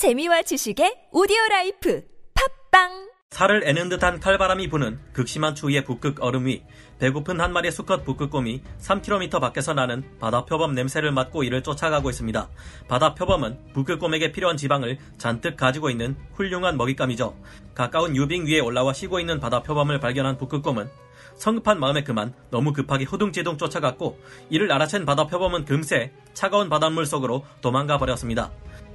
재미와 지식의 오디오 라이프 팝빵 살을 애는 듯한 칼바람이 부는 극심한 추위의 북극 얼음 위 배고픈 한 마리의 수컷 북극곰이 3km 밖에서 나는 바다 표범 냄새를 맡고 이를 쫓아가고 있습니다. 바다 표범은 북극곰에게 필요한 지방을 잔뜩 가지고 있는 훌륭한 먹잇감이죠. 가까운 유빙 위에 올라와 쉬고 있는 바다 표범을 발견한 북극곰은 성급한 마음에 그만 너무 급하게 허둥지둥 쫓아갔고 이를 알아챈 바다 표범은 금세 차가운 바닷물 속으로 도망가 버렸습니다.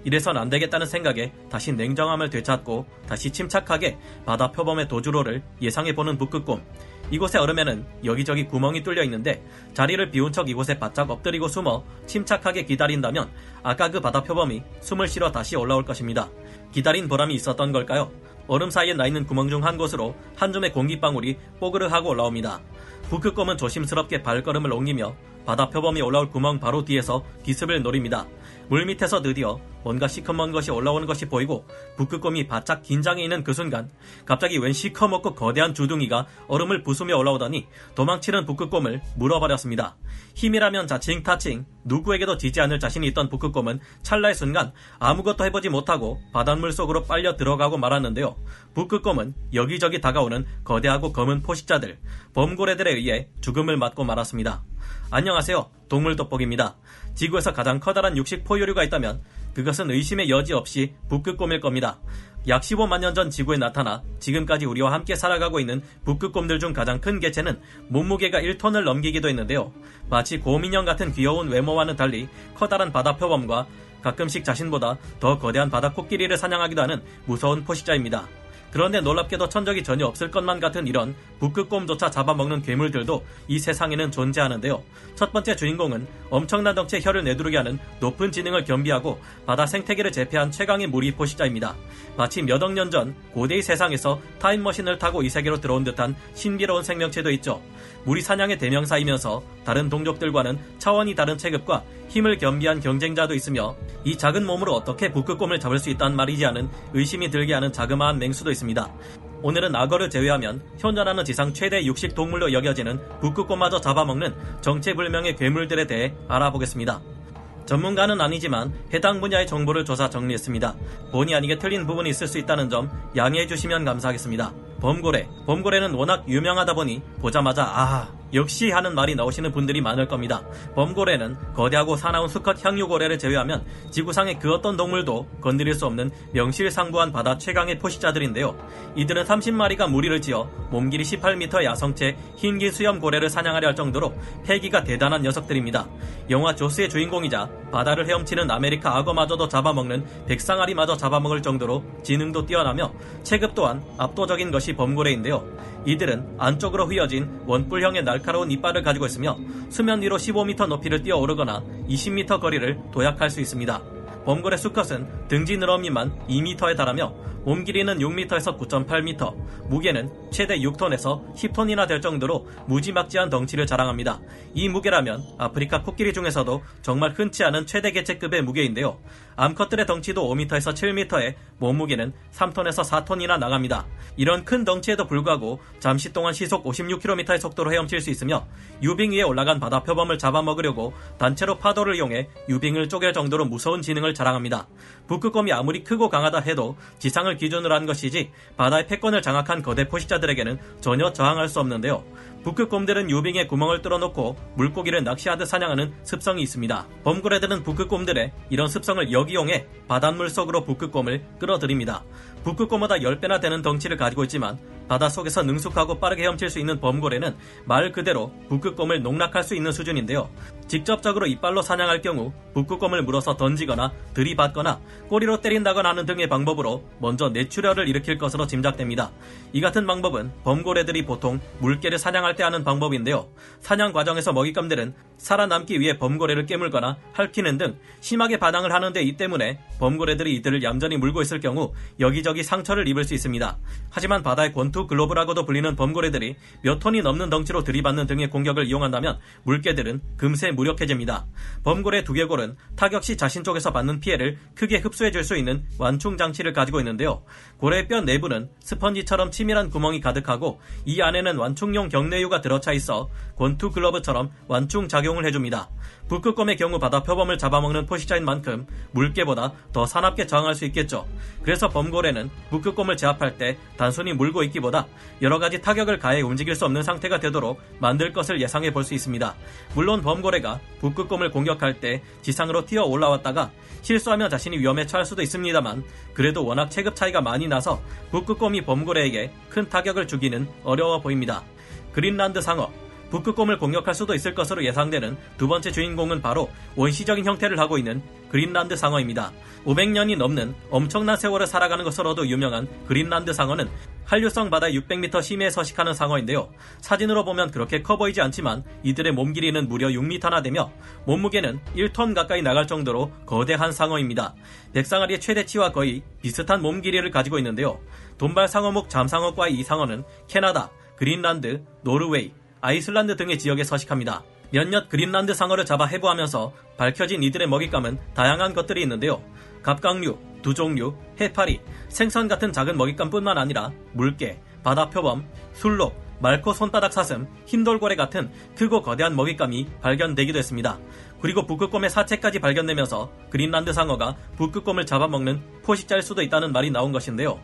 이래선 안 되겠다는 생각에 다시 냉정함을 되찾고 다시 침착하게 바다 표범의 도주로를 예상해보는 북극곰. 이곳의 얼음에는 여기저기 구멍이 뚫려 있는데 자리를 비운 척 이곳에 바짝 엎드리고 숨어 침착하게 기다린다면 아까 그 바다 표범이 숨을 실어 다시 올라올 것입니다. 기다린 보람이 있었던 걸까요? 얼음 사이에 나 있는 구멍 중 한 곳으로 한 줌의 공기방울이 뽀그르 하고 올라옵니다. 북극곰은 조심스럽게 발걸음을 옮기며 바다 표범이 올라올 구멍 바로 뒤에서 기습을 노립니다. 물 밑에서 드디어 뭔가 시커먼 것이 올라오는 것이 보이고 북극곰이 바짝 긴장해 있는 그 순간 갑자기 웬 시커멓고 거대한 주둥이가 얼음을 부수며 올라오더니 도망치는 북극곰을 물어버렸습니다. 힘이라면 자칭 타칭 누구에게도 지지 않을 자신이 있던 북극곰은 찰나의 순간 아무것도 해보지 못하고 바닷물 속으로 빨려 들어가고 말았는데요. 북극곰은 여기저기 다가오는 거대하고 검은 포식자들 범고래들에 의해 죽음을 맞고 말았습니다. 안녕하세요. 동물 돋보기입니다. 지구에서 가장 커다란 육식 포유류가 있다면 그것은 의심의 여지 없이 북극곰일 겁니다. 약 15만 년 전 지구에 나타나 지금까지 우리와 함께 살아가고 있는 북극곰들 중 가장 큰 개체는 몸무게가 1톤을 넘기기도 했는데요. 마치 곰인형 같은 귀여운 외모와는 달리 커다란 바다 표범과 가끔씩 자신보다 더 거대한 바다 코끼리를 사냥하기도 하는 무서운 포식자입니다. 그런데 놀랍게도 천적이 전혀 없을 것만 같은 이런 북극곰조차 잡아먹는 괴물들도 이 세상에는 존재하는데요. 첫 번째 주인공은 엄청난 덩치의 혀를 내두르게 하는 높은 지능을 겸비하고 바다 생태계를 제패한 최강의 무리 포식자입니다. 마치 몇억 년 전 고대의 세상에서 타임머신을 타고 이 세계로 들어온 듯한 신비로운 생명체도 있죠. 무리 사냥의 대명사이면서 다른 동족들과는 차원이 다른 체급과 힘을 겸비한 경쟁자도 있으며 이 작은 몸으로 어떻게 북극곰을 잡을 수 있단 말이지 않은 의심이 들게 하는 자그마한 맹수도 있습니다. 오늘은 악어를 제외하면 현존하는 지상 최대 육식 동물로 여겨지는 북극곰마저 잡아먹는 정체불명의 괴물들에 대해 알아보겠습니다. 전문가는 아니지만 해당 분야의 정보를 조사 정리했습니다. 본의 아니게 틀린 부분이 있을 수 있다는 점 양해해 주시면 감사하겠습니다. 범고래. 범고래는 워낙 유명하다 보니 보자마자 아 역시 하는 말이 나오시는 분들이 많을 겁니다. 범고래는 거대하고 사나운 수컷 향유고래를 제외하면 지구상의 그 어떤 동물도 건드릴 수 없는 명실상부한 바다 최강의 포식자들인데요. 이들은 30마리가 무리를 지어 몸길이 18m의 성체 흰긴 수염고래를 사냥하려 할 정도로 패기가 대단한 녀석들입니다. 영화 조스의 주인공이자 바다를 헤엄치는 아메리카 악어마저도 잡아먹는 백상아리마저 잡아먹을 정도로 지능도 뛰어나며 체급 또한 압도적인 것이 범고래인데요. 이들은 안쪽으로 휘어진 원뿔형의 날카로운 이빨을 가지고 있으며 수면 위로 15m 높이를 뛰어오르거나 20m 거리를 도약할 수 있습니다. 범고래 수컷은 등지 늘어미만 2m에 달하며 몸 길이는 6m에서 9.8m, 무게는 최대 6톤에서 10톤이나 될 정도로 무지막지한 덩치를 자랑합니다. 이 무게라면 아프리카 코끼리 중에서도 정말 흔치 않은 최대 개체급의 무게인데요. 암컷들의 덩치도 5m에서 7m에 몸무게는 3톤에서 4톤이나 나갑니다. 이런 큰 덩치에도 불구하고 잠시 동안 시속 56km의 속도로 헤엄칠 수 있으며 유빙 위에 올라간 바다 표범을 잡아먹으려고 단체로 파도를 이용해 유빙을 쪼갤 정도로 무서운 지능을 자랑합니다. 북극곰이 아무리 크고 강하다 해도 지상을 기준으로 한 것이지 바다의 패권을 장악한 거대 포식자들에게는 전혀 저항할 수 없는데요. 북극곰들은 유빙에 구멍을 뚫어놓고 물고기를 낚시하듯 사냥하는 습성이 있습니다. 범고래들은 북극곰들의 이런 습성을 역이용해 바닷물 속으로 북극곰을 끌어들입니다. 북극곰보다 10배나 되는 덩치를 가지고 있지만 바닷속에서 능숙하고 빠르게 헤엄칠 수 있는 범고래는 말 그대로 북극곰을 농락할 수 있는 수준인데요. 직접적으로 이빨로 사냥할 경우 북극곰을 물어서 던지거나 들이받거나 꼬리로 때린다거나 하는 등의 방법으로 먼저 뇌출혈을 일으킬 것으로 짐작됩니다. 이 같은 방법은 범고래들이 보통 물개를 사냥할 때 하는 방법인데요. 사냥 과정에서 먹잇감들은 살아남기 위해 범고래를 깨물거나 핥히는 등 심하게 반항을 하는데 이 때문에 범고래들이 이들을 얌전히 물고 있을 경우 여기저기 상처를 입을 수 있습니다. 하지만 바다의 권투 권투 글로브라고도 불리는 범고래들이 몇 톤이 넘는 덩치로 들이받는 등의 공격을 이용한다면 물개들은 금세 무력해집니다. 범고래 두개골은 타격 시 자신 쪽에서 받는 피해를 크게 흡수해줄 수 있는 완충 장치를 가지고 있는데요. 고래뼈 내부는 스펀지처럼 치밀한 구멍이 가득하고 이 안에는 완충용 경뇌유가 들어차 있어 권투 글러브처럼 완충 작용을 해줍니다. 북극곰의 경우 바다 표범을 잡아먹는 포식자인 만큼 물개보다 더 사납게 저항할 수 있겠죠. 그래서 범고래는 북극곰을 제압할 때 단순히 물고 있기보다 여러 가지 타격을 가해 움직일 수 없는 상태가 되도록 만들 것을 예상해 볼 수 있습니다. 물론 범고래가 북극곰을 공격할 때 지상으로 뛰어 올라왔다가 실수하며 자신이 위험에 처할 수도 있습니다만 그래도 워낙 체급 차이가 많이 나서 북극곰이 범고래에게 큰 타격을 주기는 어려워 보입니다. 그린란드 상어 북극곰을 공격할 수도 있을 것으로 예상되는 두 번째 주인공은 바로 원시적인 형태를 하고 있는 그린란드 상어입니다. 500년이 넘는 엄청난 세월을 살아가는 것으로도 유명한 그린란드 상어는 한류성 바다 600m 심해에 서식하는 상어인데요. 사진으로 보면 그렇게 커 보이지 않지만 이들의 몸 길이는 무려 6m나 되며 몸무게는 1톤 가까이 나갈 정도로 거대한 상어입니다. 백상아리의 최대치와 거의 비슷한 몸 길이를 가지고 있는데요. 돈발 상어목 잠상어과의 이 상어는 캐나다, 그린란드, 노르웨이, 아이슬란드 등의 지역에 서식합니다. 몇몇 그린란드 상어를 잡아 해부하면서 밝혀진 이들의 먹잇감은 다양한 것들이 있는데요. 갑각류, 두종류, 해파리, 생선 같은 작은 먹잇감뿐만 아니라 물개, 바다표범, 술록, 말코 손바닥 사슴, 흰돌고래 같은 크고 거대한 먹잇감이 발견되기도 했습니다. 그리고 북극곰의 사체까지 발견되면서 그린란드 상어가 북극곰을 잡아먹는 포식자일 수도 있다는 말이 나온 것인데요.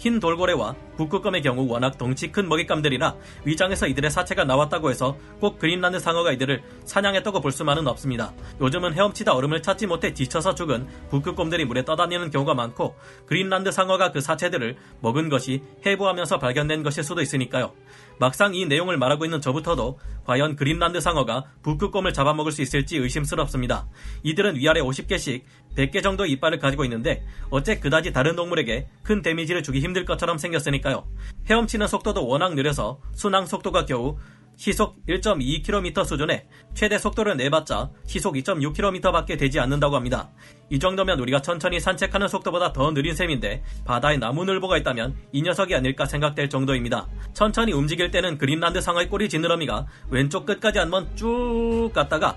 흰 돌고래와 북극곰의 경우 워낙 덩치 큰 먹잇감들이라 위장에서 이들의 사체가 나왔다고 해서 꼭 그린란드 상어가 이들을 사냥했다고 볼 수만은 없습니다. 요즘은 헤엄치다 얼음을 찾지 못해 지쳐서 죽은 북극곰들이 물에 떠다니는 경우가 많고 그린란드 상어가 그 사체들을 먹은 것이 해부하면서 발견된 것일 수도 있으니까요. 막상 이 내용을 말하고 있는 저부터도 과연 그린란드 상어가 북극곰을 잡아먹을 수 있을지 의심스럽습니다. 이들은 위아래 50개씩 100개 정도 이빨을 가지고 있는데 어째 그다지 다른 동물에게 큰 데미지를 주기 힘들 것처럼 생겼으니까요. 헤엄치는 속도도 워낙 느려서 순항 속도가 겨우 시속 1.2km 수준에 최대 속도를 내봤자 시속 2.6km밖에 되지 않는다고 합니다. 이 정도면 우리가 천천히 산책하는 속도보다 더 느린 셈인데 바다에 나무늘보가 있다면 이 녀석이 아닐까 생각될 정도입니다. 천천히 움직일 때는 그린란드 상어의 꼬리 지느러미가 왼쪽 끝까지 한번 쭉 갔다가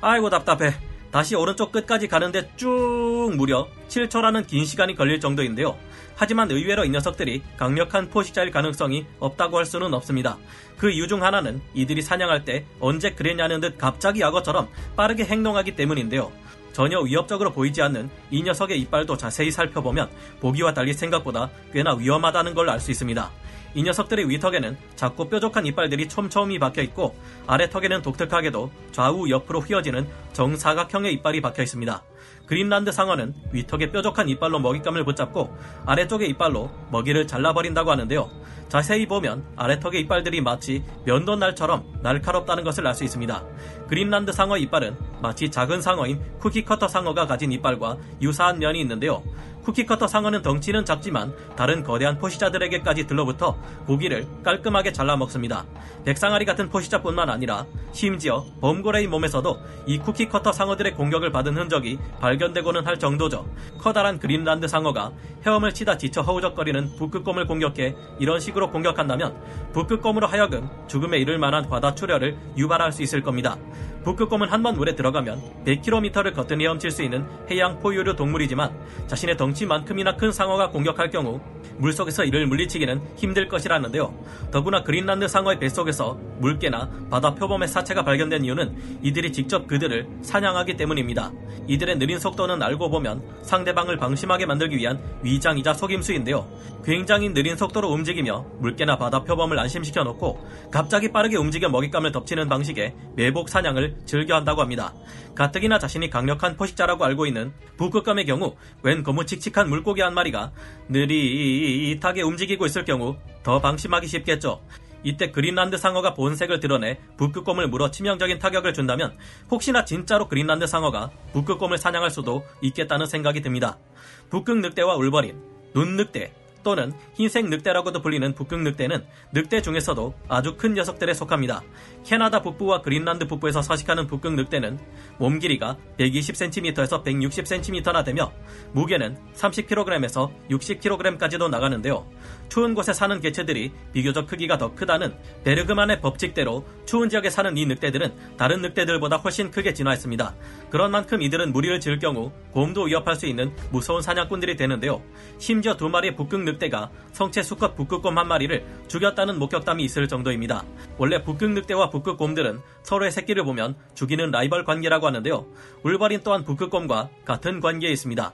아이고 답답해 다시 오른쪽 끝까지 가는데 쭉 무려 7초라는 긴 시간이 걸릴 정도인데요. 하지만 의외로 이 녀석들이 강력한 포식자일 가능성이 없다고 할 수는 없습니다. 그 이유 중 하나는 이들이 사냥할 때 언제 그랬냐는 듯 갑자기 악어처럼 빠르게 행동하기 때문인데요. 전혀 위협적으로 보이지 않는 이 녀석의 이빨도 자세히 살펴보면 보기와 달리 생각보다 꽤나 위험하다는 걸 알 수 있습니다. 이 녀석들의 위턱에는 작고 뾰족한 이빨들이 촘촘히 박혀 있고 아래턱에는 독특하게도 좌우 옆으로 휘어지는 정사각형의 이빨이 박혀 있습니다. 그린란드 상어는 위턱의 뾰족한 이빨로 먹잇감을 붙잡고 아래쪽의 이빨로 먹이를 잘라버린다고 하는데요. 자세히 보면 아래턱의 이빨들이 마치 면도날처럼 날카롭다는 것을 알 수 있습니다. 그린란드 상어 이빨은 마치 작은 상어인 쿠키커터 상어가 가진 이빨과 유사한 면이 있는데요. 쿠키커터 상어는 덩치는 작지만 다른 거대한 포시자들에게까지 들러붙어 고기를 깔끔하게 잘라 먹습니다. 백상아리 같은 포시자뿐만 아니라 심지어 범고래의 몸에서도 이 쿠키커터 상어들의 공격을 받은 흔적이 발견되고는 할 정도죠. 커다란 그린란드 상어가 헤엄을 치다 지쳐 허우적거리는 북극곰을 공격해 이런 식으로 공격한다면 북극곰으로 하여금 죽음에 이를 만한 과다 출혈을 유발할 수 있을 겁니다. 북극곰은 한 번 물에 들어가면 100km를 거뜬히 헤엄칠 수 있는 해양 포유류 동물이지만 자신의 덩치만큼이나 큰 상어가 공격할 경우 물속에서 이를 물리치기는 힘들 것이라는데요. 더구나 그린란드 상어의 뱃속에서 물개나 바다 표범의 사체가 발견된 이유는 이들이 직접 그들을 사냥하기 때문입니다. 이들의 느린 속도는 알고 보면 상대방을 방심하게 만들기 위한 위장이자 속임수인데요. 굉장히 느린 속도로 움직이며 물개나 바다 표범을 안심시켜 놓고 갑자기 빠르게 움직여 먹잇감을 덮치는 방식의 매복 사냥을 즐겨한다고 합니다. 가뜩이나 자신이 강력한 포식자라고 알고 있는 북극감의 경우 웬 거무칙칙한 물고기 한 마리가 느릿하게 움직이고 있을 경우 더 방심하기 쉽겠죠. 이때 그린란드 상어가 본색을 드러내 북극곰을 물어 치명적인 타격을 준다면 혹시나 진짜로 그린란드 상어가 북극곰을 사냥할 수도 있겠다는 생각이 듭니다. 북극 늑대와 울버린, 눈 늑대, 또는 흰색 늑대라고도 불리는 북극 늑대는 늑대 중에서도 아주 큰 녀석들에 속합니다. 캐나다 북부와 그린란드 북부에서 서식하는 북극 늑대는 몸 길이가 120cm에서 160cm나 되며 무게는 30kg에서 60kg까지도 나가는데요. 추운 곳에 사는 개체들이 비교적 크기가 더 크다는 베르그만의 법칙대로 추운 지역에 사는 이 늑대들은 다른 늑대들보다 훨씬 크게 진화했습니다. 그런 만큼 이들은 무리를 지을 경우 곰도 위협할 수 있는 무서운 사냥꾼들이 되는데요. 심지어 두 마리의 북극 늑대 가 성체 수컷 북극곰 한 마리를 죽였다는 목격담이 있을 정도입니다. 원래 북극 늑대와 북극곰들은 서로의 새끼를 보면 죽이는 라이벌 관계라고 하는데요. 울버린 또한 북극곰과 같은 관계에 있습니다.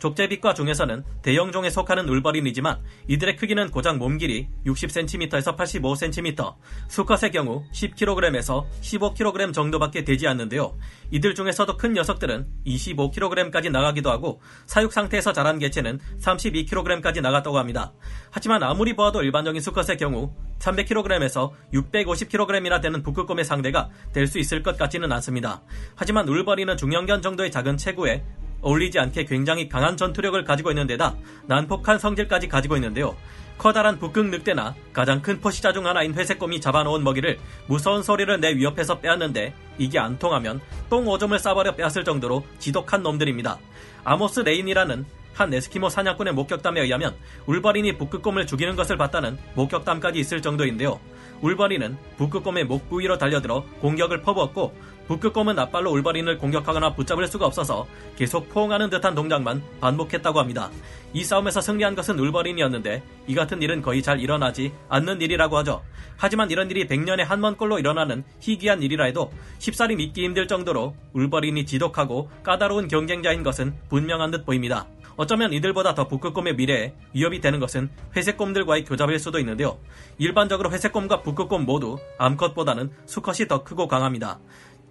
족제비과 중에서는 대형종에 속하는 울버린이지만 이들의 크기는 고작 몸 길이 60cm에서 85cm, 수컷의 경우 10kg에서 15kg 정도밖에 되지 않는데요. 이들 중에서도 큰 녀석들은 25kg까지 나가기도 하고 사육 상태에서 자란 개체는 32kg까지 나갔다고 합니다. 하지만 아무리 보아도 일반적인 수컷의 경우 300kg에서 650kg이나 되는 북극곰의 상대가 될 수 있을 것 같지는 않습니다. 하지만 울버린은 중형견 정도의 작은 체구에 어울리지 않게 굉장히 강한 전투력을 가지고 있는 데다 난폭한 성질까지 가지고 있는데요. 커다란 북극 늑대나 가장 큰 포시자 중 하나인 회색곰이 잡아놓은 먹이를 무서운 소리를 내 위협해서 빼앗는데 이게 안 통하면 똥 오줌을 싸버려 빼앗을 정도로 지독한 놈들입니다. 아모스 레인이라는 한 에스키모 사냥꾼의 목격담에 의하면 울버린이 북극곰을 죽이는 것을 봤다는 목격담까지 있을 정도인데요. 울버린은 북극곰의 목 부위로 달려들어 공격을 퍼부었고 북극곰은 앞발로 울버린을 공격하거나 붙잡을 수가 없어서 계속 포옹하는 듯한 동작만 반복했다고 합니다. 이 싸움에서 승리한 것은 울버린이었는데 이 같은 일은 거의 잘 일어나지 않는 일이라고 하죠. 하지만 이런 일이 100년에 한 번꼴로 일어나는 희귀한 일이라 해도 쉽사리 믿기 힘들 정도로 울버린이 지독하고 까다로운 경쟁자인 것은 분명한 듯 보입니다. 어쩌면 이들보다 더 북극곰의 미래에 위협이 되는 것은 회색곰들과의 교잡일 수도 있는데요. 일반적으로 회색곰과 북극곰 모두 암컷보다는 수컷이 더 크고 강합니다.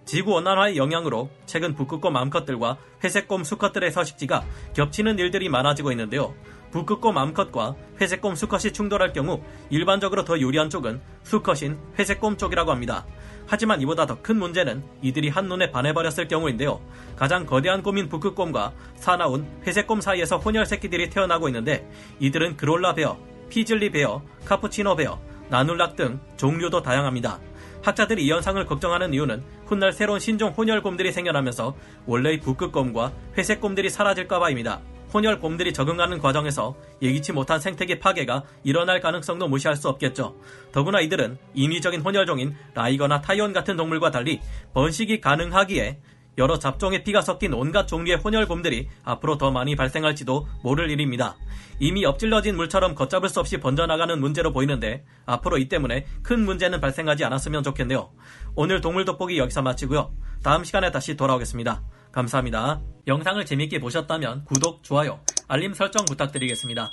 지구 온난화의 영향으로 최근 북극곰 암컷들과 회색곰 수컷들의 서식지가 겹치는 일들이 많아지고 있는데요. 북극곰 암컷과 회색곰 수컷이 충돌할 경우 일반적으로 더 유리한 쪽은 수컷인 회색곰 쪽이라고 합니다. 하지만 이보다 더 큰 문제는 이들이 한눈에 반해버렸을 경우인데요. 가장 거대한 곰인 북극곰과 사나운 회색곰 사이에서 혼혈 새끼들이 태어나고 있는데 이들은 grolar bear, pizzly bear, 카푸치노 bear, 나눌락 등 종류도 다양합니다. 학자들이 이 현상을 걱정하는 이유는 훗날 새로운 신종 혼혈곰들이 생겨나면서 원래의 북극곰과 회색곰들이 사라질까봐입니다. 혼혈곰들이 적응하는 과정에서 예기치 못한 생태계 파괴가 일어날 가능성도 무시할 수 없겠죠. 더구나 이들은 인위적인 혼혈종인 라이거나 타이온 같은 동물과 달리 번식이 가능하기에 여러 잡종의 피가 섞인 온갖 종류의 혼혈곰들이 앞으로 더 많이 발생할지도 모를 일입니다. 이미 엎질러진 물처럼 걷잡을 수 없이 번져나가는 문제로 보이는데 앞으로 이 때문에 큰 문제는 발생하지 않았으면 좋겠네요. 오늘 동물 돋보기 여기서 마치고요. 다음 시간에 다시 돌아오겠습니다. 감사합니다. 영상을 재밌게 보셨다면 구독, 좋아요, 알림 설정 부탁드리겠습니다.